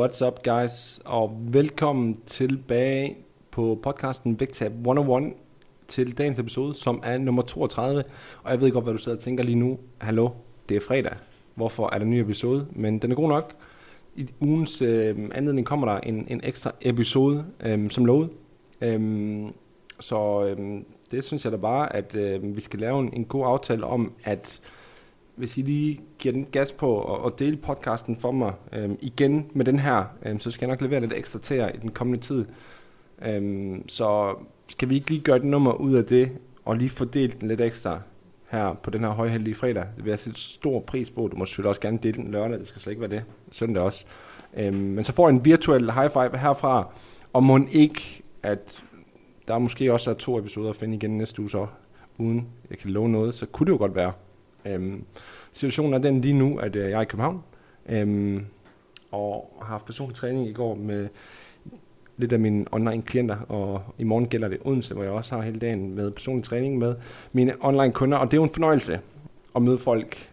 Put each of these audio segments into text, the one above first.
What's up guys, og velkommen tilbage på podcasten Vægtab 101 til dagens episode, som er nummer 32. Og jeg ved godt, hvad du sidder og tænker lige nu. Hallo, det er fredag. Hvorfor er der en ny episode? Men den er god nok. I ugens øh, anledning kommer der en, en ekstra episode, øh, som lovet. Øh, så øh, det synes jeg da bare, at øh, vi skal lave en, en god aftale om, at hvis I lige giver den gas på og, og dele podcasten for mig øhm, igen med den her, øhm, så skal jeg nok levere lidt ekstra til jer i den kommende tid. Øhm, så skal vi ikke lige gøre et nummer ud af det, og lige fordele den lidt ekstra her på den her højheldige fredag. Det vil jeg sætte stor pris på. Du må selvfølgelig også gerne dele den lørdag, det skal slet ikke være det. Søndag også. Øhm, men så får jeg en virtuel high five herfra, og må ikke, at der måske også er to episoder at finde igen næste uge så, uden jeg kan love noget, så kunne det jo godt være. Øhm, situationen er den lige nu, at øh, jeg er i København, øhm, og har haft personlig træning i går med lidt af mine online klienter, og i morgen gælder det Odense, hvor jeg også har hele dagen med personlig træning med mine online kunder, og det er jo en fornøjelse at møde folk,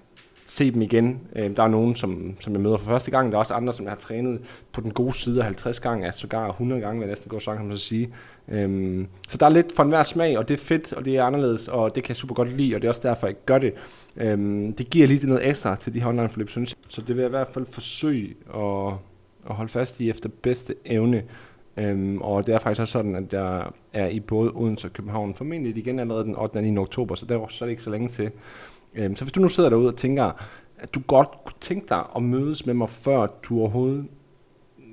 se dem igen. Øhm, der er nogen, som, som jeg møder for første gang, der er også andre, som jeg har trænet på den gode side 50 gange, altså sågar 100 gange, vil jeg næsten gå så kan man så sige. Øhm, så der er lidt for enhver smag, og det er fedt, og det er anderledes, og det kan jeg super godt lide, og det er også derfor, jeg gør det. Øhm, det giver lige noget ekstra til de her online forløb, synes jeg. Så det vil jeg i hvert fald forsøge at, at holde fast i efter bedste evne. Øhm, og det er faktisk også sådan, at jeg er i både Odense og København formentlig igen allerede den 8. og 9. oktober, så der er det ikke så længe til. Øhm, så hvis du nu sidder derude og tænker, at du godt kunne tænke dig at mødes med mig, før du overhovedet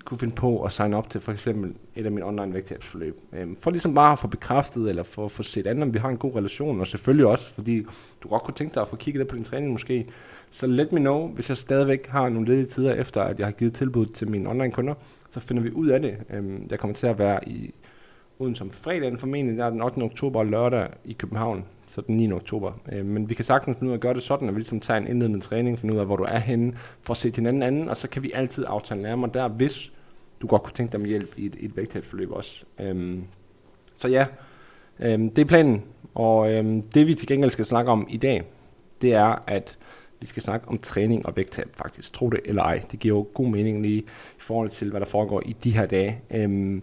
kunne finde på at signe op til for eksempel et af mine online vægttabsforløb. Øhm, for ligesom bare at få bekræftet, eller for at få set andet, om vi har en god relation, og selvfølgelig også, fordi du godt kunne tænke dig at få kigget lidt på din træning måske. Så let me know, hvis jeg stadigvæk har nogle ledige tider efter, at jeg har givet tilbud til mine online kunder, så finder vi ud af det. Øhm, jeg kommer til at være i uden som fredagen formentlig, der er den 8. oktober og lørdag i København, så den 9. oktober. Øh, men vi kan sagtens finde ud af at gøre det sådan, at vi ligesom tager en indledende træning, finde ud af, hvor du er henne, for at se hinanden anden, og så kan vi altid aftale nærmere der, hvis du godt kunne tænke dig med hjælp i et, et vægttabsforløb også. Øhm, så ja, øhm, det er planen, og øhm, det vi til gengæld skal snakke om i dag, det er, at vi skal snakke om træning og vægttab faktisk. Tro det eller ej. Det giver jo god mening lige i forhold til, hvad der foregår i de her dage. Øhm,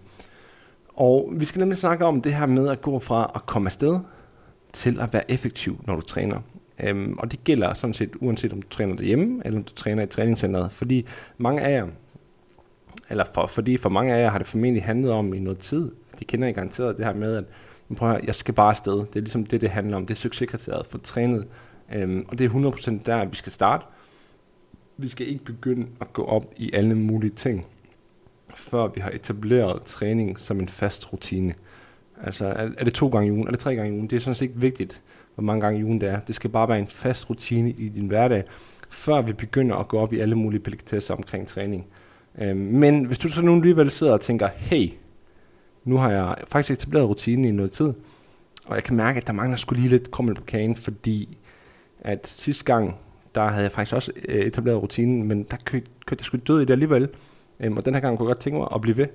og vi skal nemlig snakke om det her med at gå fra at komme afsted til at være effektiv, når du træner. Øhm, og det gælder sådan set uanset om du træner derhjemme, eller om du træner i træningscenteret. Fordi mange af jer, eller for, fordi for mange af jer har det formentlig handlet om i noget tid. De kender I garanteret det her med, at prøv at høre, jeg skal bare afsted. Det er ligesom det, det handler om. Det er succeskriteriet for trænet. Øhm, og det er 100% der, vi skal starte. Vi skal ikke begynde at gå op i alle mulige ting, før vi har etableret træning som en fast rutine. Altså, er, er det to gange i ugen? Er det tre gange i ugen? Det er sådan set ikke vigtigt, hvor mange gange i ugen det er. Det skal bare være en fast rutine i din hverdag, før vi begynder at gå op i alle mulige delikatesser omkring træning. Øhm, men hvis du så nu alligevel sidder og tænker, hey, nu har jeg faktisk etableret rutinen i noget tid, og jeg kan mærke, at der mangler skulle lige lidt krummel på kagen, fordi at sidste gang, der havde jeg faktisk også øh, etableret rutinen, men der kørte, kørte jeg sgu død i det alligevel. Øhm, og den her gang kunne jeg godt tænke mig at blive ved.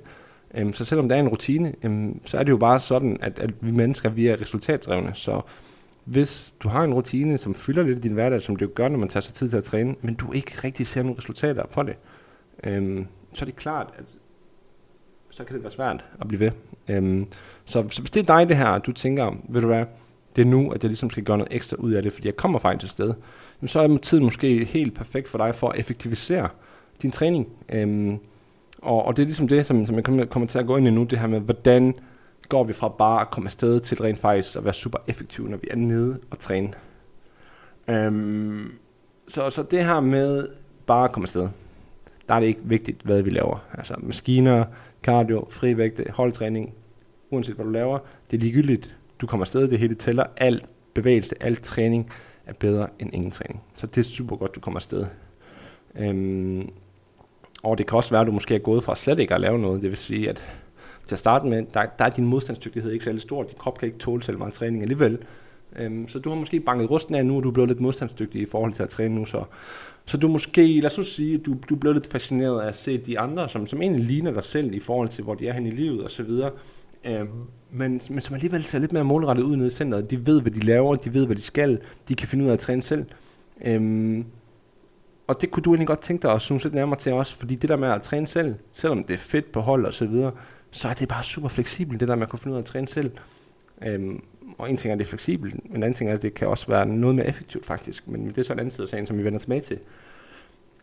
Øhm, så selvom der er en rutine, øhm, så er det jo bare sådan, at, at vi mennesker, vi er resultatdrevne. Så hvis du har en rutine, som fylder lidt i din hverdag, som det jo gør, når man tager sig tid til at træne, men du ikke rigtig ser nogle resultater på det, øhm, så er det klart, at så kan det være svært at blive ved. Øhm, så, så hvis det er dig det her, du tænker, ved du hvad, det er nu, at jeg ligesom skal gøre noget ekstra ud af det, fordi jeg kommer faktisk til sted, jamen, så er tiden måske helt perfekt for dig for at effektivisere din træning. Øhm, og, og det er ligesom det, som, som jeg kommer, kommer til at gå ind i nu, det her med, hvordan går vi fra bare at komme afsted til rent faktisk at være super effektive, når vi er nede og træne. Øhm, så, så det her med bare at komme afsted, der er det ikke vigtigt, hvad vi laver. Altså maskiner, cardio, frivægte, holdtræning, uanset hvad du laver, det er ligegyldigt. Du kommer afsted, det hele tæller. Alt bevægelse, alt træning er bedre end ingen træning. Så det er super godt, du kommer afsted. Øhm, og det kan også være, at du måske er gået fra slet ikke at lave noget. Det vil sige, at til at starte med, der, der er din modstandsdygtighed ikke særlig stor. Din krop kan ikke tåle selv meget træning alligevel. Øhm, så du har måske banket rusten af nu, og du er blevet lidt modstandsdygtig i forhold til at træne nu. Så, så du måske, lad os sige, du, du er blevet lidt fascineret af at se de andre, som, som egentlig ligner dig selv i forhold til, hvor de er hen i livet og så videre. Øhm, men, men som alligevel ser lidt mere målrettet ud nede i centret. De ved, hvad de laver, de ved, hvad de skal, de kan finde ud af at træne selv. Øhm, og det kunne du egentlig godt tænke dig at zoome lidt nærmere til også, fordi det der med at træne selv, selvom det er fedt på hold og så videre, så er det bare super fleksibelt, det der med at kunne finde ud af at træne selv. Øhm, og en ting er, at det er fleksibelt, men en anden ting er, at det kan også være noget mere effektivt faktisk, men det er så en anden side af sagen, som vi vender tilbage til.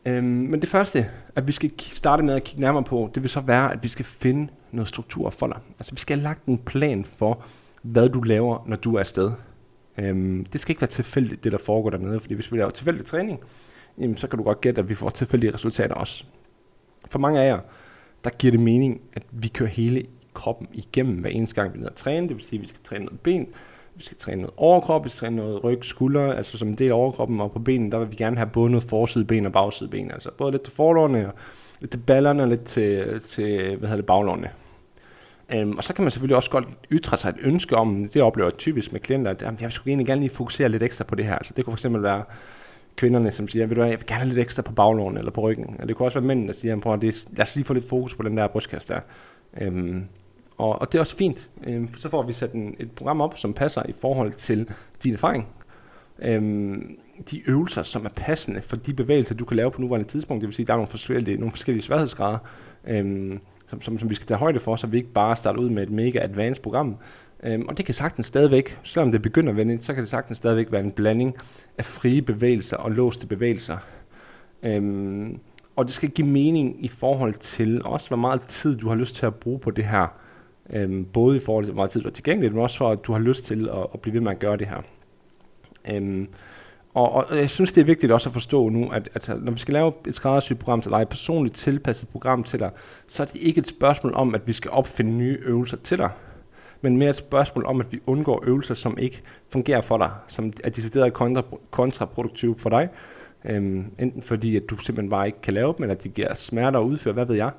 Øhm, men det første, at vi skal starte med at kigge nærmere på, det vil så være, at vi skal finde noget struktur for dig. Altså vi skal have lagt en plan for, hvad du laver, når du er afsted. Øhm, det skal ikke være tilfældigt, det der foregår dernede, fordi hvis vi laver tilfældig træning, jamen, så kan du godt gætte, at vi får tilfældige resultater også. For mange af jer, der giver det mening, at vi kører hele kroppen igennem hver eneste gang, vi er nede træne. Det vil sige, at vi skal træne noget ben, vi skal træne noget overkrop, vi skal træne noget ryg, skulder, altså som en del af overkroppen, og på benen, der vil vi gerne have både noget forside ben og bagside ben, altså både lidt til forlårene, og lidt til ballerne, og lidt til, til hvad hedder det, baglårene. Um, og så kan man selvfølgelig også godt ytre sig et ønske om, det oplever jeg typisk med klienter, at jamen, jeg skulle egentlig gerne lige fokusere lidt ekstra på det her. Altså, det kunne fx være kvinderne, som siger, vil du have, jeg vil gerne have lidt ekstra på baglårene eller på ryggen. Og det kunne også være mændene, der siger, prøv, det, lad os lige få lidt fokus på den der brystkasse der. Øhm, og, og det er også fint. Øhm, så får vi sat en, et program op, som passer i forhold til din erfaring. Øhm, de øvelser, som er passende for de bevægelser, du kan lave på nuværende tidspunkt. Det vil sige, at der er nogle forskellige, nogle forskellige sværhedsgrader, øhm, som, som, som vi skal tage højde for, så vi ikke bare starter ud med et mega advanced program. Øhm, og det kan sagtens stadigvæk, selvom det begynder at vende, så kan det sagtens stadigvæk være en blanding af frie bevægelser og låste bevægelser. Øhm, og det skal give mening i forhold til også, hvor meget tid du har lyst til at bruge på det her Øhm, både i forhold til, hvor meget tid du har tilgængeligt, men også for, at du har lyst til at, at blive ved med at gøre det her. Øhm, og, og jeg synes, det er vigtigt også at forstå nu, at, altså, når vi skal lave et skræddersyet program til dig, et personligt tilpasset program til dig, så er det ikke et spørgsmål om, at vi skal opfinde nye øvelser til dig, men mere et spørgsmål om, at vi undgår øvelser, som ikke fungerer for dig, som er decideret kontra, kontraproduktive for dig, øhm, enten fordi, at du simpelthen bare ikke kan lave dem, eller at de giver smerter at udføre, hvad ved jeg,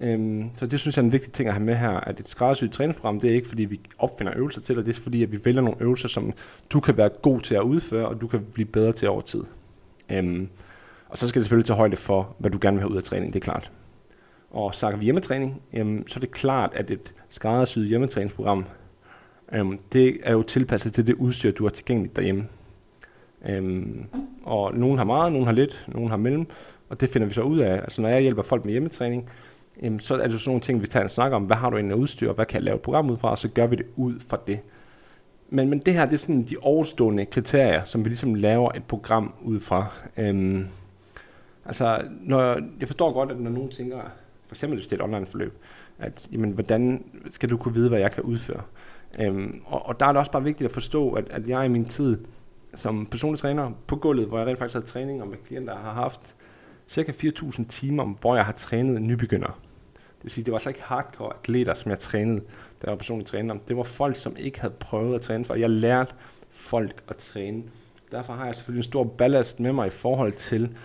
Øhm, så det synes jeg er en vigtig ting at have med her, at et skræddersyet træningsprogram, det er ikke fordi, vi opfinder øvelser til dig, det er fordi, at vi vælger nogle øvelser, som du kan være god til at udføre, og du kan blive bedre til over tid. Øhm, og så skal det selvfølgelig tage højde for, hvad du gerne vil have ud af træning, det er klart. Og snakker vi hjemmetræning, jamen, så er det klart, at et skræddersyet hjemmetræningsprogram, øhm, det er jo tilpasset til det udstyr, du har tilgængeligt derhjemme. Øhm, og nogen har meget, nogen har lidt, nogen har mellem, og det finder vi så ud af. Altså når jeg hjælper folk med hjemmetræning, jamen, så er det sådan nogle ting, vi tager en snak om. Hvad har du egentlig af udstyr, og hvad kan jeg lave et program ud fra, og så gør vi det ud fra det. Men, men det her, det er sådan de overstående kriterier, som vi ligesom laver et program ud fra. Øhm, altså, når, jeg forstår godt, at når nogen tænker, for eksempel hvis det er et online forløb, at jamen, hvordan skal du kunne vide, hvad jeg kan udføre? Øhm, og, og der er det også bare vigtigt at forstå, at, at jeg i min tid som personlig træner på gulvet, hvor jeg rent faktisk har træninger med klienter, har haft cirka 4.000 timer, hvor jeg har trænet nybegyndere vil sige, det var så ikke hardcore atleter, som jeg trænede, da jeg var personlig træner. Det var folk, som ikke havde prøvet at træne før. Jeg lærte folk at træne. Derfor har jeg selvfølgelig en stor ballast med mig i forhold til,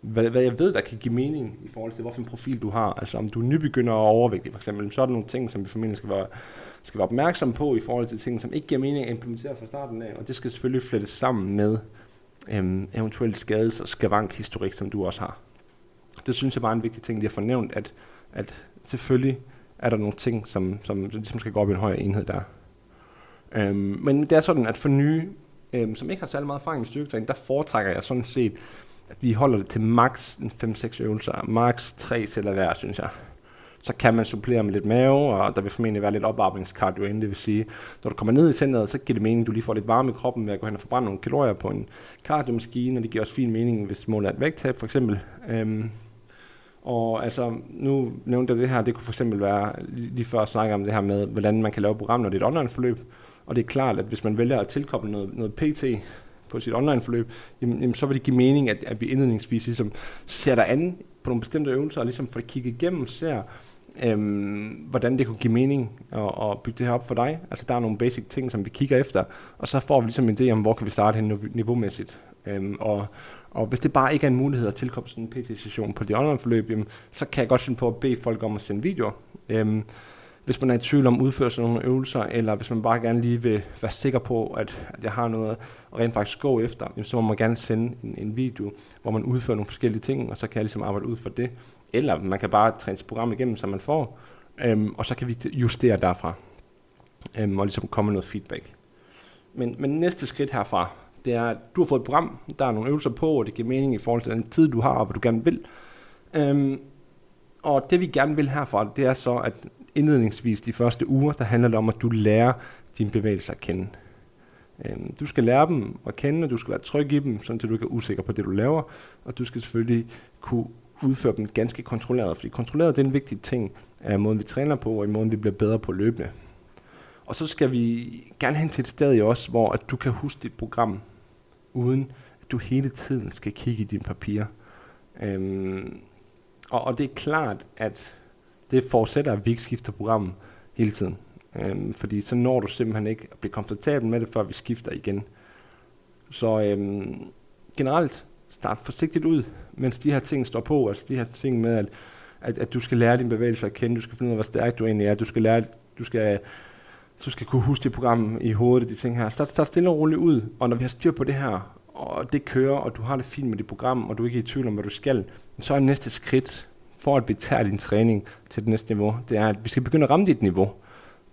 hvad, hvad jeg ved, der kan give mening i forhold til, hvilken profil du har. Altså om du er nybegynder og overvægtig for eksempel, så er der nogle ting, som vi formentlig skal være, skal være opmærksom på i forhold til ting, som ikke giver mening at implementere fra starten af. Og det skal selvfølgelig flettes sammen med øhm, eventuelt skades- og skavankhistorik, som du også har. Det synes jeg bare er en vigtig ting, lige at få nævnt, at, at selvfølgelig er der nogle ting, som, som, som ligesom skal gå op i en højere enhed der. Øhm, men det er sådan, at for nye, øhm, som ikke har særlig meget erfaring i styrketræning, der foretrækker jeg sådan set, at vi holder det til maks 5-6 øvelser, maks 3 sætter hver, synes jeg. Så kan man supplere med lidt mave, og der vil formentlig være lidt opvarmningskardio inden, det vil sige, når du kommer ned i centret, så giver det mening, at du lige får lidt varme i kroppen ved at gå hen og forbrænde nogle kalorier på en kardiomaskine, og det giver også fin mening, hvis målet er et vægttab for eksempel. Øhm, og altså, nu nævnte jeg det her, det kunne for eksempel være, lige før at snakke om det her med, hvordan man kan lave program, når det er et online-forløb. Og det er klart, at hvis man vælger at tilkoble noget, noget PT på sit online-forløb, jamen, jamen, så vil det give mening, at, at vi indledningsvis ligesom sætter an på nogle bestemte øvelser, og ligesom får det kigget igennem, ser, øhm, hvordan det kunne give mening at, at bygge det her op for dig. Altså der er nogle basic ting, som vi kigger efter, og så får vi ligesom en idé om, hvor kan vi starte hen niveaumæssigt. Øhm, og, og hvis det bare ikke er en mulighed at tilkomme sådan en PT-session på de online forløb, jamen, så kan jeg godt finde på at bede folk om at sende videoer. Øhm, hvis man er i tvivl om udføre af nogle øvelser, eller hvis man bare gerne lige vil være sikker på, at, at jeg har noget og rent faktisk gå efter, så må man gerne sende en, en video, hvor man udfører nogle forskellige ting, og så kan jeg ligesom arbejde ud for det. Eller man kan bare træne sit program igennem, som man får, øhm, og så kan vi justere derfra, øhm, og ligesom komme med noget feedback. Men, men næste skridt herfra, det er, at du har fået et program, der er nogle øvelser på, og det giver mening i forhold til den tid, du har, og hvad du gerne vil. Øhm, og det vi gerne vil herfra, det er så, at indledningsvis de første uger, der handler det om, at du lærer din bevægelse at kende. Øhm, du skal lære dem at kende, og du skal være tryg i dem, så du ikke er usikker på det, du laver. Og du skal selvfølgelig kunne udføre dem ganske kontrolleret, fordi kontrolleret det er en vigtig ting af måden, vi træner på, og i måden, vi bliver bedre på løbende. Og så skal vi gerne hen til et sted os, hvor at du kan huske dit program, uden at du hele tiden skal kigge i dine papirer. Øhm, og, og det er klart, at det forudsætter, at vi ikke skifter program hele tiden. Øhm, fordi så når du simpelthen ikke at blive komfortabel med det, før vi skifter igen. Så øhm, generelt, start forsigtigt ud, mens de her ting står på. Altså de her ting med, at, at, at du skal lære din bevægelse at kende, du skal finde ud af, hvor stærk du egentlig er, du skal lære, du skal, du skal kunne huske dit program i hovedet, de ting her. Start, start stille og roligt ud, og når vi har styr på det her, og det kører, og du har det fint med dit program, og du er ikke i tvivl om, hvad du skal, så er næste skridt, for at vi tager din træning til det næste niveau, det er, at vi skal begynde at ramme dit niveau.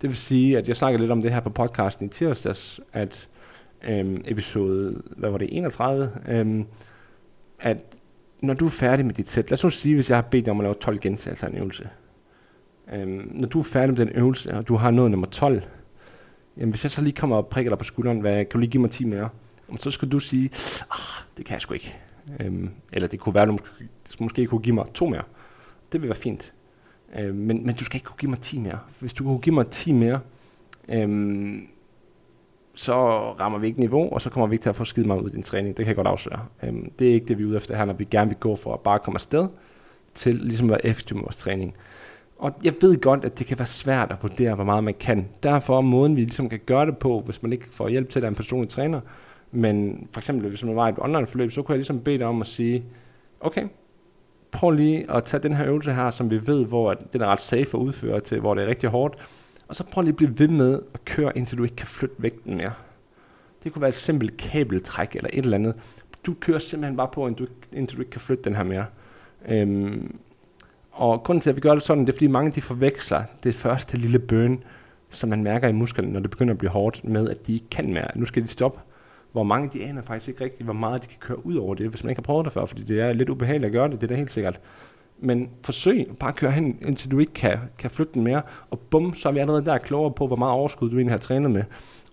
Det vil sige, at jeg snakkede lidt om det her på podcasten i tirsdags, at øhm, episode, hvad var det, 31, øhm, at når du er færdig med dit sæt, lad os nu sige, hvis jeg har bedt dig om at lave 12 gentagelser af en øvelse. Øhm, når du er færdig med den øvelse, og du har nået nummer 12, jamen hvis jeg så lige kommer og prikker dig på skulderen, hvad, kan du lige give mig 10 mere? så skal du sige, ah, det kan jeg sgu ikke. Øhm, eller det kunne være, at du måske, måske kunne give mig to mere. Det vil være fint. Øh, men, men du skal ikke kunne give mig 10 mere. Hvis du kunne give mig 10 mere, øh, så rammer vi ikke niveau, og så kommer vi ikke til at få skide meget ud i din træning. Det kan jeg godt afsløre. Øh, det er ikke det, vi er ude efter her, når vi gerne vil gå for at bare komme afsted til ligesom at være effektiv med vores træning. Og jeg ved godt, at det kan være svært at vurdere, hvor meget man kan. Derfor er måden, vi ligesom kan gøre det på, hvis man ikke får hjælp til at en personlig træner, men for eksempel, hvis man var i et online forløb, så kunne jeg ligesom bede dig om at sige, okay, prøv lige at tage den her øvelse her, som vi ved, hvor den er ret safe at udføre til, hvor det er rigtig hårdt, og så prøv lige at blive ved med at køre, indtil du ikke kan flytte vægten mere. Det kunne være et simpelt kabeltræk eller et eller andet. Du kører simpelthen bare på, indtil du, indtil du ikke kan flytte den her mere. Øhm, og grunden til, at vi gør det sådan, det er, fordi mange de forveksler det første lille burn, som man mærker i musklerne, når det begynder at blive hårdt, med at de ikke kan mere. Nu skal de stoppe hvor mange de aner faktisk ikke rigtigt, hvor meget de kan køre ud over det, hvis man ikke har prøvet det før, fordi det er lidt ubehageligt at gøre det, det er da helt sikkert. Men forsøg bare at køre hen, indtil du ikke kan, kan flytte den mere, og bum, så er vi allerede der klogere på, hvor meget overskud du egentlig har trænet med.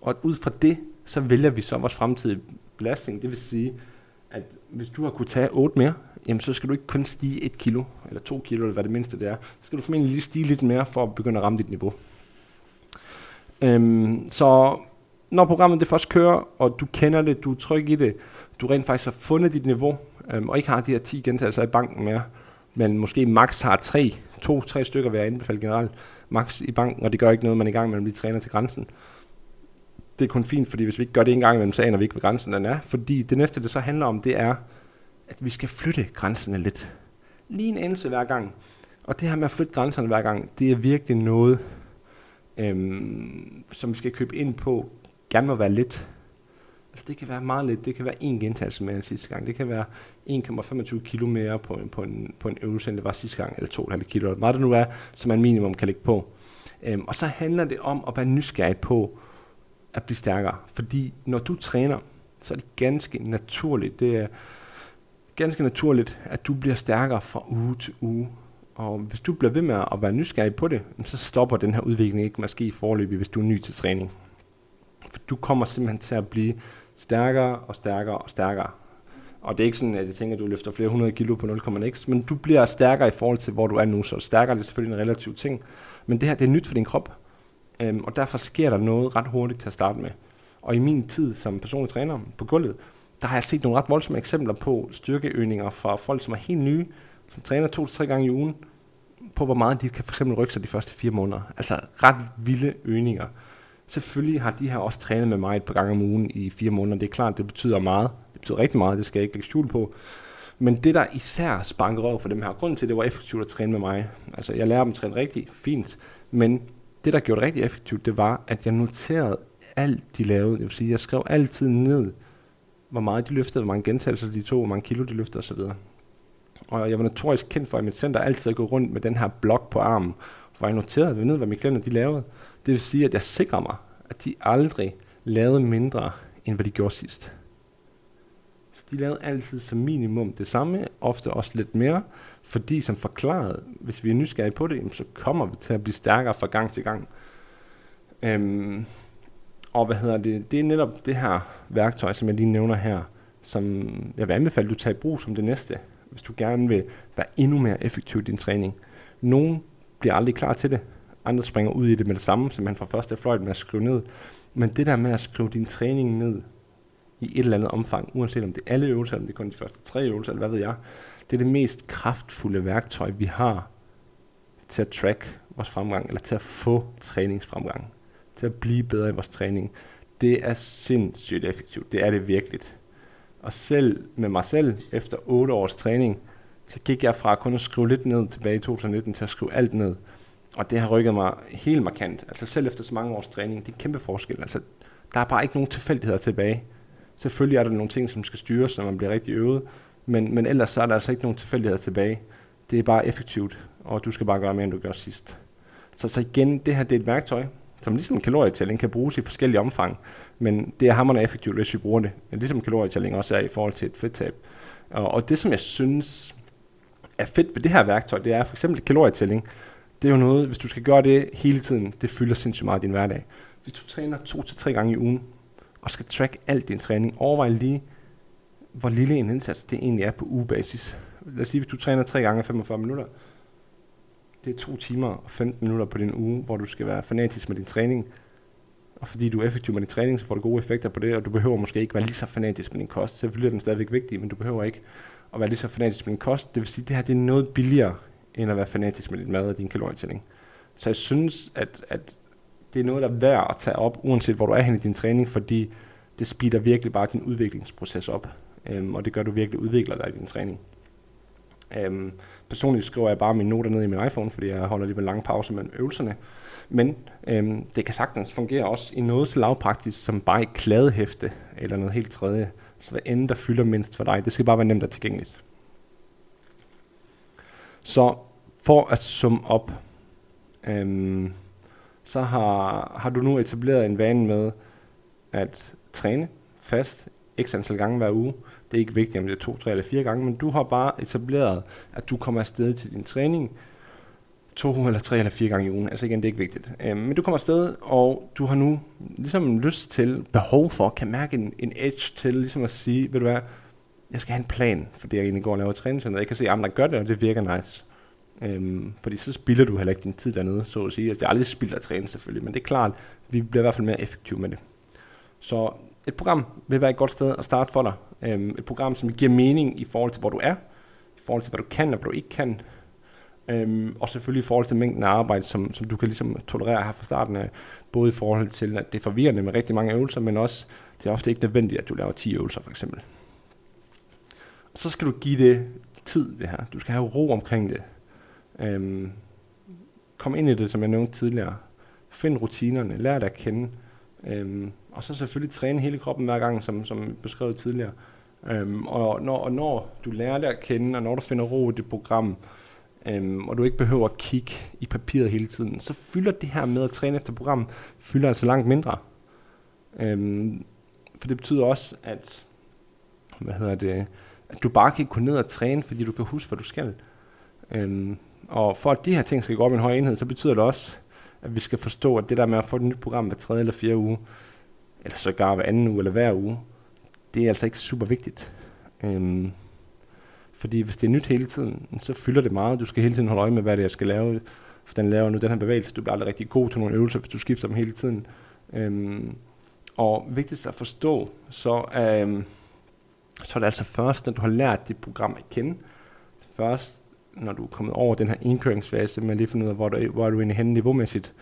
Og ud fra det, så vælger vi så vores fremtidige belastning. Det vil sige, at hvis du har kunne tage 8 mere, jamen så skal du ikke kun stige 1 kilo, eller 2 kilo, eller hvad det mindste det er. Så skal du formentlig lige stige lidt mere, for at begynde at ramme dit niveau. Øhm, så når programmet det først kører, og du kender det, du er tryg i det, du rent faktisk har fundet dit niveau, øhm, og ikke har de her 10 gentagelser i banken mere, men måske max har tre, to-tre stykker vil jeg anbefale generelt, max i banken, og det gør ikke noget, man er i gang med at blive træner til grænsen. Det er kun fint, fordi hvis vi ikke gør det en gang imellem, så aner vi ikke, hvad grænsen den er. Fordi det næste, det så handler om, det er, at vi skal flytte grænserne lidt. Lige en anelse hver gang. Og det her med at flytte grænserne hver gang, det er virkelig noget, øhm, som vi skal købe ind på gerne må være lidt. Altså det kan være meget lidt. Det kan være en gentagelse mere end sidste gang. Det kan være 1,25 kilo mere på en, på, en, på en øvelse, end det var sidste gang, eller 2,5 kilo, eller meget det nu er, som man minimum kan lægge på. Øhm, og så handler det om at være nysgerrig på at blive stærkere. Fordi når du træner, så er det ganske naturligt, det er ganske naturligt, at du bliver stærkere fra uge til uge. Og hvis du bliver ved med at være nysgerrig på det, så stopper den her udvikling ikke måske i forløbet, hvis du er ny til træning. For du kommer simpelthen til at blive stærkere og stærkere og stærkere. Og det er ikke sådan, at jeg tænker, at du løfter flere hundrede kilo på 0,x, men du bliver stærkere i forhold til, hvor du er nu. Så stærkere det er selvfølgelig en relativ ting. Men det her, det er nyt for din krop. Øhm, og derfor sker der noget ret hurtigt til at starte med. Og i min tid som personlig træner på gulvet, der har jeg set nogle ret voldsomme eksempler på styrkeøgninger fra folk, som er helt nye, som træner to til tre gange i ugen, på, hvor meget de kan for eksempel rykke sig de første fire måneder. Altså ret vilde øgninger. Selvfølgelig har de her også trænet med mig et par gange om ugen i fire måneder. Det er klart, det betyder meget. Det betyder rigtig meget, det skal jeg ikke lægge skjul på. Men det, der især spanker røv for dem her, grunden til, at det var effektivt at træne med mig, altså jeg lærer dem at træne rigtig fint, men det, der gjorde det rigtig effektivt, det var, at jeg noterede alt, de lavede. Det vil sige, jeg skrev altid ned, hvor meget de løftede, hvor mange gentagelser de tog, hvor mange kilo de løftede osv. Og jeg var notorisk kendt for, at mit center altid at gå rundt med den her blok på armen, hvor jeg noterede ned, hvad mine klienter de lavede. Det vil sige, at jeg sikrer mig, at de aldrig lavede mindre, end hvad de gjorde sidst. Så de lavede altid som minimum det samme, ofte også lidt mere, fordi som forklaret, hvis vi er nysgerrige på det, så kommer vi til at blive stærkere fra gang til gang. Øhm, og hvad hedder det? Det er netop det her værktøj, som jeg lige nævner her, som jeg vil anbefale, at du tager i brug som det næste, hvis du gerne vil være endnu mere effektiv i din træning. Nogen bliver aldrig klar til det, andre springer ud i det med det samme, som man får første fløjt med at skrive ned. Men det der med at skrive din træning ned i et eller andet omfang, uanset om det er alle øvelser, om det er kun de første tre øvelser, eller hvad ved jeg, det er det mest kraftfulde værktøj, vi har til at track vores fremgang, eller til at få træningsfremgang, til at blive bedre i vores træning. Det er sindssygt effektivt. Det er det virkelig. Og selv med mig selv, efter 8 års træning, så gik jeg fra kun at skrive lidt ned tilbage i 2019 til at skrive alt ned. Og det har rykket mig helt markant. Altså selv efter så mange års træning, det er en kæmpe forskel. Altså, der er bare ikke nogen tilfældigheder tilbage. Selvfølgelig er der nogle ting, som skal styres, når man bliver rigtig øvet, men, men ellers så er der altså ikke nogen tilfældigheder tilbage. Det er bare effektivt, og du skal bare gøre mere, end du gjorde sidst. Så, så igen, det her det er et værktøj, som ligesom kalorietælling kan bruges i forskellige omfang, men det er hammerende effektivt, hvis vi bruger det. Ligesom kalorietælling også er i forhold til et fedttab. Og, og det, som jeg synes er fedt ved det her værktøj, det er for eksempel kalorietælling. Det er jo noget, hvis du skal gøre det hele tiden, det fylder sindssygt meget i din hverdag. Hvis du træner to til tre gange i ugen, og skal track alt din træning, overvej lige, hvor lille en indsats det egentlig er på ugebasis. Lad os sige, hvis du træner tre gange 45 minutter, det er to timer og 15 minutter på din uge, hvor du skal være fanatisk med din træning. Og fordi du er effektiv med din træning, så får du gode effekter på det, og du behøver måske ikke være lige så fanatisk med din kost. Selvfølgelig er den stadigvæk vigtig, men du behøver ikke at være lige så fanatisk med din kost. Det vil sige, at det her det er noget billigere, end at være fanatisk med din mad og din kalorietælling. Så jeg synes, at, at det er noget, der er værd at tage op, uanset hvor du er hen i din træning, fordi det speeder virkelig bare din udviklingsproces op. Øhm, og det gør, at du virkelig udvikler dig i din træning. Øhm, personligt skriver jeg bare mine noter ned i min iPhone, fordi jeg holder lige en lang pause mellem øvelserne. Men øhm, det kan sagtens fungere også i noget så lavpraktisk som bare et kladehæfte eller noget helt tredje. Så hvad end der fylder mindst for dig, det skal bare være nemt og tilgængeligt. Så for at summe op, øhm, så har, har du nu etableret en vane med at træne fast x antal gange hver uge. Det er ikke vigtigt, om det er to, tre eller fire gange, men du har bare etableret, at du kommer afsted til din træning to eller tre eller fire gange i ugen. Altså igen, det er ikke vigtigt. Øhm, men du kommer afsted, og du har nu ligesom lyst til, behov for, kan mærke en, en edge til ligesom at sige, ved du hvad, jeg skal have en plan for det, jeg egentlig går og laver træning. Jeg kan se, at andre gør det, og det virker nice. Øhm, fordi så spilder du heller ikke din tid dernede, så at sige. Altså, det er aldrig spild at træne selvfølgelig, men det er klart, vi bliver i hvert fald mere effektive med det. Så et program vil være et godt sted at starte for dig. Øhm, et program, som giver mening i forhold til, hvor du er, i forhold til, hvad du kan og hvad du ikke kan, øhm, og selvfølgelig i forhold til mængden af arbejde, som, som du kan ligesom tolerere her fra starten af, både i forhold til, at det er forvirrende med rigtig mange øvelser, men også, det er ofte ikke nødvendigt, at du laver 10 øvelser for eksempel. Så skal du give det tid, det her. Du skal have ro omkring det. Øhm, kom ind i det, som jeg nævnte tidligere. Find rutinerne, lær dig at kende. Øhm, og så selvfølgelig træne hele kroppen hver gang, som, som beskrevet tidligere. Øhm, og, når, og når du lærer dig at kende, og når du finder ro i det program, øhm, og du ikke behøver at kigge i papiret hele tiden, så fylder det her med at træne efter program, fylder altså langt mindre. Øhm, for det betyder også, at, hvad hedder det, at du bare kan gå ned og træne, fordi du kan huske, hvad du skal. Øhm, og for at de her ting skal gå op i en høj enhed, så betyder det også, at vi skal forstå, at det der med at få et nyt program hver tredje eller fjerde uge, eller sågar hver anden uge eller hver uge, det er altså ikke super vigtigt. Øhm, fordi hvis det er nyt hele tiden, så fylder det meget. Du skal hele tiden holde øje med, hvad det er, jeg skal lave. For den laver nu den her bevægelse. Du bliver aldrig rigtig god til nogle øvelser, hvis du skifter dem hele tiden. Øhm, og vigtigst at forstå, så, øhm, så er det altså først, når du har lært dit program at kende, først når du er kommet over den her indkøringsfase, man lige finder ud af, hvor du, hvor er du egentlig henne niveaumæssigt.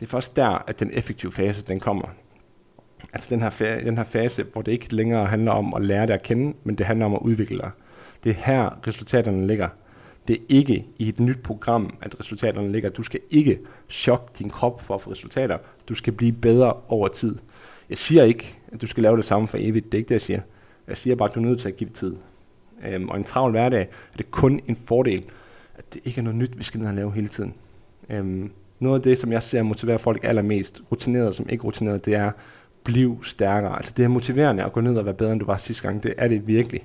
Det er først der, at den effektive fase, den kommer. Altså den her, fa- den her fase, hvor det ikke længere handler om at lære dig at kende, men det handler om at udvikle dig. Det er her, resultaterne ligger. Det er ikke i et nyt program, at resultaterne ligger. Du skal ikke chokke din krop for at få resultater. Du skal blive bedre over tid. Jeg siger ikke, at du skal lave det samme for evigt. Det er ikke det, jeg siger. Jeg siger bare, at du er nødt til at give det tid. Øhm, og en travl hverdag er det kun en fordel, at det ikke er noget nyt, vi skal ned og lave hele tiden. Øhm, noget af det, som jeg ser motiverer folk allermest, rutineret som ikke rutineret, det er, bliv stærkere. Altså det er motiverende at gå ned og være bedre, end du var sidste gang. Det er det virkelig.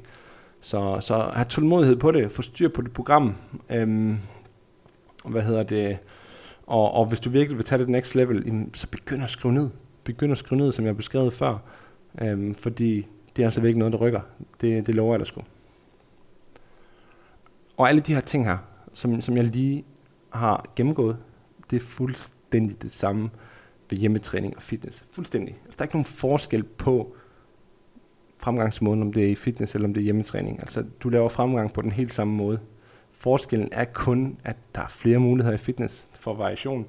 Så, så have tålmodighed på det, få styr på det program. Øhm, hvad hedder det? Og, og hvis du virkelig vil tage det next level, så begynd at skrive ned. Begynd at skrive ned, som jeg beskrev før. Øhm, fordi det er altså virkelig noget, der rykker. Det, det lover jeg dig sgu. Og alle de her ting her, som, som jeg lige har gennemgået, det er fuldstændig det samme ved hjemmetræning og fitness. Fuldstændig. Altså, der er ikke nogen forskel på fremgangsmåden, om det er i fitness eller om det er hjemmetræning. Altså, du laver fremgang på den helt samme måde. Forskellen er kun, at der er flere muligheder i fitness for variation.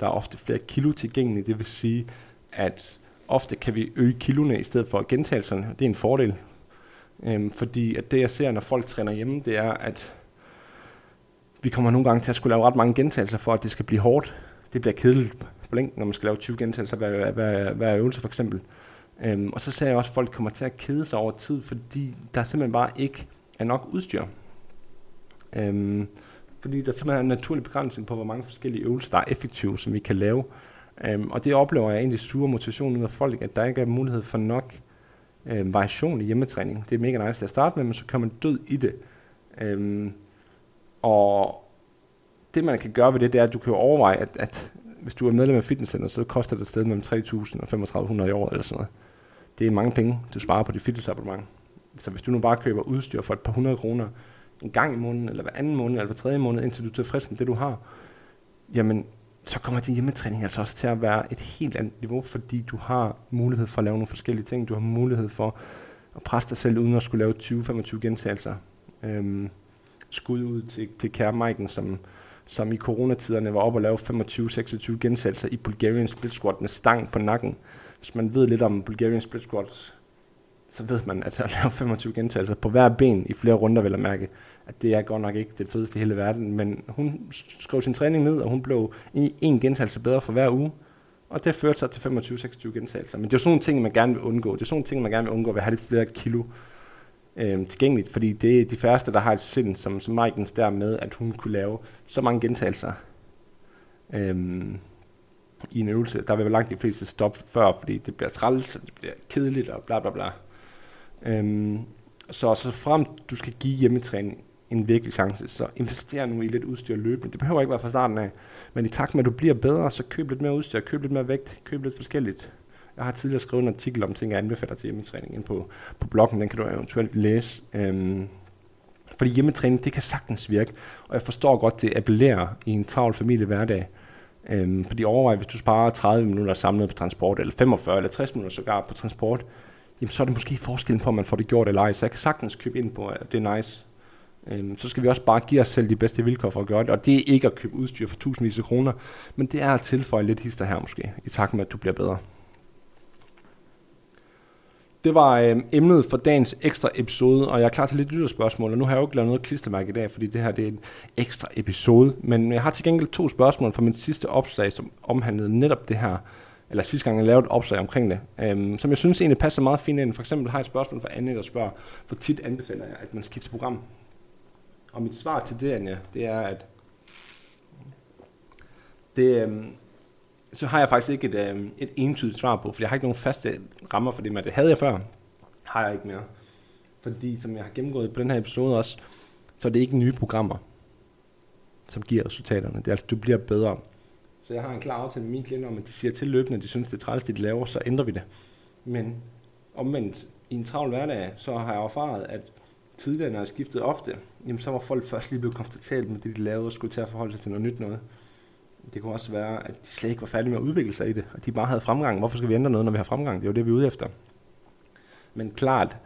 Der er ofte flere kilo tilgængelige, det vil sige, at ofte kan vi øge kiloene i stedet for gentagelserne. Det er en fordel. Øhm, fordi at det, jeg ser, når folk træner hjemme, det er, at vi kommer nogle gange til at skulle lave ret mange gentagelser, for at det skal blive hårdt. Det bliver kedeligt på længden, når man skal lave 20 gentagelser hver, hver, hver øvelse for eksempel. Øhm, og så ser jeg også, at folk kommer til at kede sig over tid, fordi der simpelthen bare ikke er nok udstyr. Øhm, fordi der simpelthen er en naturlig begrænsning på, hvor mange forskellige øvelser, der er effektive, som vi kan lave. Øhm, og det oplever jeg egentlig sure motivationen ud af folk, at der ikke er mulighed for nok øhm, variation i hjemmetræning. Det er mega nice at starte med, men så kommer man død i det. Øhm, og det man kan gøre ved det, det er, at du kan overveje, at, at hvis du er medlem af fitnesscenter, så koster det et sted mellem 3.000 og 3.500 i år eller sådan noget. Det er mange penge, du sparer på dit fitnessabonnement. Så hvis du nu bare køber udstyr for et par hundrede kroner en gang i måneden, eller hver anden måned, eller hver tredje måned, indtil du er tilfreds med det, du har, jamen, så kommer din hjemmetræning altså også til at være et helt andet niveau, fordi du har mulighed for at lave nogle forskellige ting. Du har mulighed for at presse dig selv, uden at skulle lave 20-25 gentagelser. Øhm, skud ud til, til Kære Maiken, som, som i coronatiderne var op og lave 25-26 gentagelser i Bulgarian Split Squat med stang på nakken. Hvis man ved lidt om Bulgarian Split Squats, så ved man, at at lave 25 gentagelser på hver ben i flere runder, vil jeg mærke, at det er godt nok ikke det fedeste i hele verden. Men hun skrev sin træning ned, og hun blev i en gentagelse bedre for hver uge. Og det førte sig til 25-26 gentagelser. Men det er sådan nogle ting, man gerne vil undgå. Det er sådan nogle ting, man gerne vil undgå ved at have lidt flere kilo øh, tilgængeligt, fordi det er de færreste, der har et sind, som, som Majkens der med, at hun kunne lave så mange gentagelser øh, i en øvelse. Der vil langt de fleste stoppe før, fordi det bliver træls, og det bliver kedeligt og bla bla bla. Øhm, så, så frem du skal give hjemmetræning en virkelig chance, så invester nu i lidt udstyr løbende. Det behøver ikke være fra starten af, men i takt med, at du bliver bedre, så køb lidt mere udstyr, køb lidt mere vægt, køb lidt forskelligt. Jeg har tidligere skrevet en artikel om ting, jeg anbefaler til hjemmetræning ind på, på bloggen. Den kan du eventuelt læse. Øhm, fordi hjemmetræning, det kan sagtens virke. Og jeg forstår godt, det appellerer i en travl familie hverdag. Øhm, fordi overvej, hvis du sparer 30 minutter samlet på transport, eller 45 eller 60 minutter sågar på transport, jamen så er det måske forskellen på, om man får det gjort eller ej. Så jeg kan sagtens købe ind på, at det er nice. Øhm, så skal vi også bare give os selv de bedste vilkår for at gøre det. Og det er ikke at købe udstyr for tusindvis af kroner, men det er at tilføje lidt hister her måske, i takt med, at du bliver bedre. Det var øh, emnet for dagens ekstra episode, og jeg er klar til lidt lytterspørgsmål, og nu har jeg jo ikke lavet noget klistermærke i dag, fordi det her det er en ekstra episode. Men jeg har til gengæld to spørgsmål fra min sidste opslag, som omhandlede netop det her, eller sidste gang jeg lavede et opslag omkring det, øhm, som jeg synes egentlig passer meget fint ind. For eksempel har jeg et spørgsmål fra Anne, der spørger, hvor tit anbefaler jeg, at man skifter program? Og mit svar til det, Anja, det er, at det, øhm, så har jeg faktisk ikke et, øhm, et entydigt svar på, for jeg har ikke nogen faste rammer for det, men det havde jeg før, har jeg ikke mere. Fordi som jeg har gennemgået på den her episode også, så er det ikke nye programmer, som giver resultaterne. Det er altså, du bliver bedre. Så jeg har en klar aftale med mine klienter om, at de siger til løbende, at de synes, det er træls, de laver, så ændrer vi det. Men omvendt, i en travl hverdag, så har jeg erfaret, at tidligere, når jeg skiftede ofte, jamen, så var folk først lige blevet konstateret med det, de lavede, og skulle til at forholde sig til noget nyt noget. Det kunne også være, at de slet ikke var færdige med at udvikle sig i det, og de bare havde fremgang. Hvorfor skal vi ændre noget, når vi har fremgang? Det er jo det, vi er ude efter. Men klart,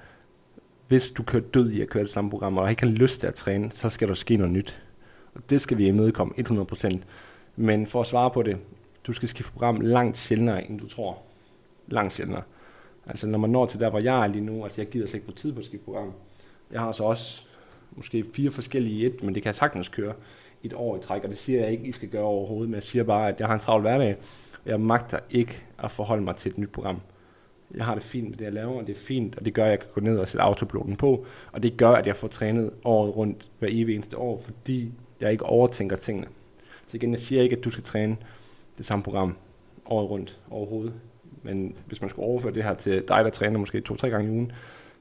hvis du kører død i at køre det samme program, og ikke har lyst til at træne, så skal der ske noget nyt. Og det skal vi imødekomme 100%. Men for at svare på det, du skal skifte program langt sjældnere, end du tror. Langt sjældnere. Altså når man når til der, hvor jeg er lige nu, altså jeg gider slet ikke på tid på at skifte program. Jeg har så også måske fire forskellige i et, men det kan jeg sagtens køre et år i træk, og det siger jeg ikke, I skal gøre overhovedet, men jeg siger bare, at jeg har en travl hverdag, og jeg magter ikke at forholde mig til et nyt program. Jeg har det fint med det, jeg laver, og det er fint, og det gør, at jeg kan gå ned og sætte autopiloten på, og det gør, at jeg får trænet året rundt hver evig eneste år, fordi jeg ikke overtænker tingene. Så igen, jeg siger ikke, at du skal træne det samme program året rundt overhovedet, men hvis man skulle overføre det her til dig, der træner måske to-tre gange i ugen,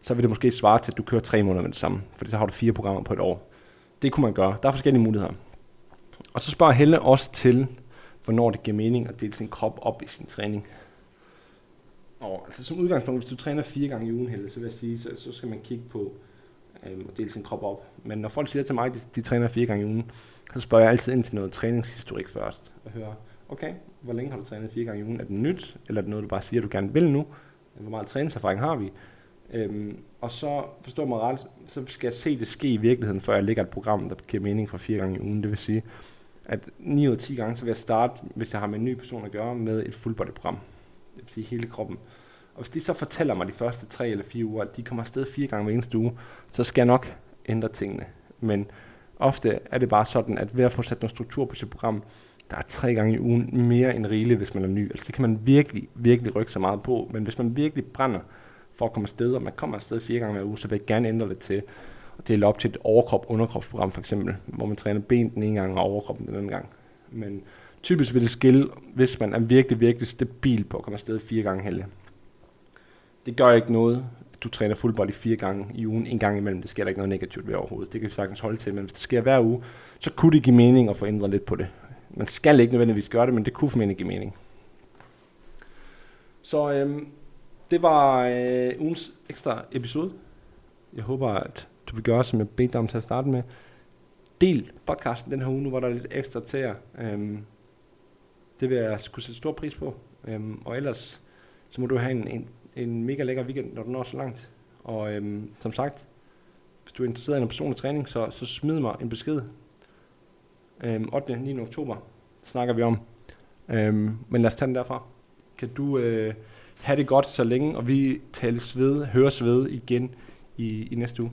så vil det måske svare til, at du kører tre måneder med det samme, for så har du fire programmer på et år. Det kunne man gøre. Der er forskellige muligheder. Og så spørger Helle også til, hvornår det giver mening at dele sin krop op i sin træning. Og altså som udgangspunkt, hvis du træner fire gange i ugen, Helle, så vil jeg sige, så, så skal man kigge på øhm, at dele sin krop op. Men når folk siger til mig, at de, de træner fire gange i ugen, så spørger jeg altid ind til noget træningshistorik først. Og hører, okay, hvor længe har du trænet fire gange i ugen? Er det nyt, eller er det noget, du bare siger, du gerne vil nu? Hvor meget træningserfaring har vi? Øhm, og så forstår mig ret, så skal jeg se det ske i virkeligheden, før jeg lægger et program, der giver mening for fire gange i ugen. Det vil sige, at 9 ud af 10 gange, så vil jeg starte, hvis jeg har med en ny person at gøre, med et full body program. Det vil sige hele kroppen. Og hvis de så fortæller mig de første 3 eller 4 uger, at de kommer afsted fire gange hver eneste uge, så skal jeg nok ændre tingene. Men ofte er det bare sådan, at ved at få sat noget struktur på sit program, der er tre gange i ugen mere end rigeligt, hvis man er ny. Altså det kan man virkelig, virkelig rykke så meget på. Men hvis man virkelig brænder for at komme afsted, og man kommer afsted fire gange hver uge, så vil jeg gerne ændre det til at dele op til et overkrop-underkropsprogram for eksempel, hvor man træner ben den ene gang og overkroppen den anden gang. Men typisk vil det skille, hvis man er virkelig, virkelig stabil på at komme afsted fire gange helge. Det gør ikke noget, du træner fodbold i fire gange i ugen, en gang imellem. Det sker der ikke noget negativt ved overhovedet. Det kan vi sagtens holde til, men hvis det sker hver uge, så kunne det give mening at få ændret lidt på det. Man skal ikke nødvendigvis gøre det, men det kunne formentlig give mening. Så øhm, det var øh, ugens ekstra episode. Jeg håber, at du vil gøre, som jeg bedte dig om til at starte med. Del podcasten den her uge, nu var der lidt ekstra til jer. Øhm, det vil jeg kunne sætte stor pris på. Øhm, og ellers, så må du have en, en, en mega lækker weekend, når du når så langt. Og øhm, som sagt, hvis du er interesseret i en personlig træning, så, så smid mig en besked. Øhm, 8. 9. oktober snakker vi om. Øhm, men lad os tage den derfra. Kan du øh, have det godt så længe, og vi tales ved, høres ved igen i, i næste uge.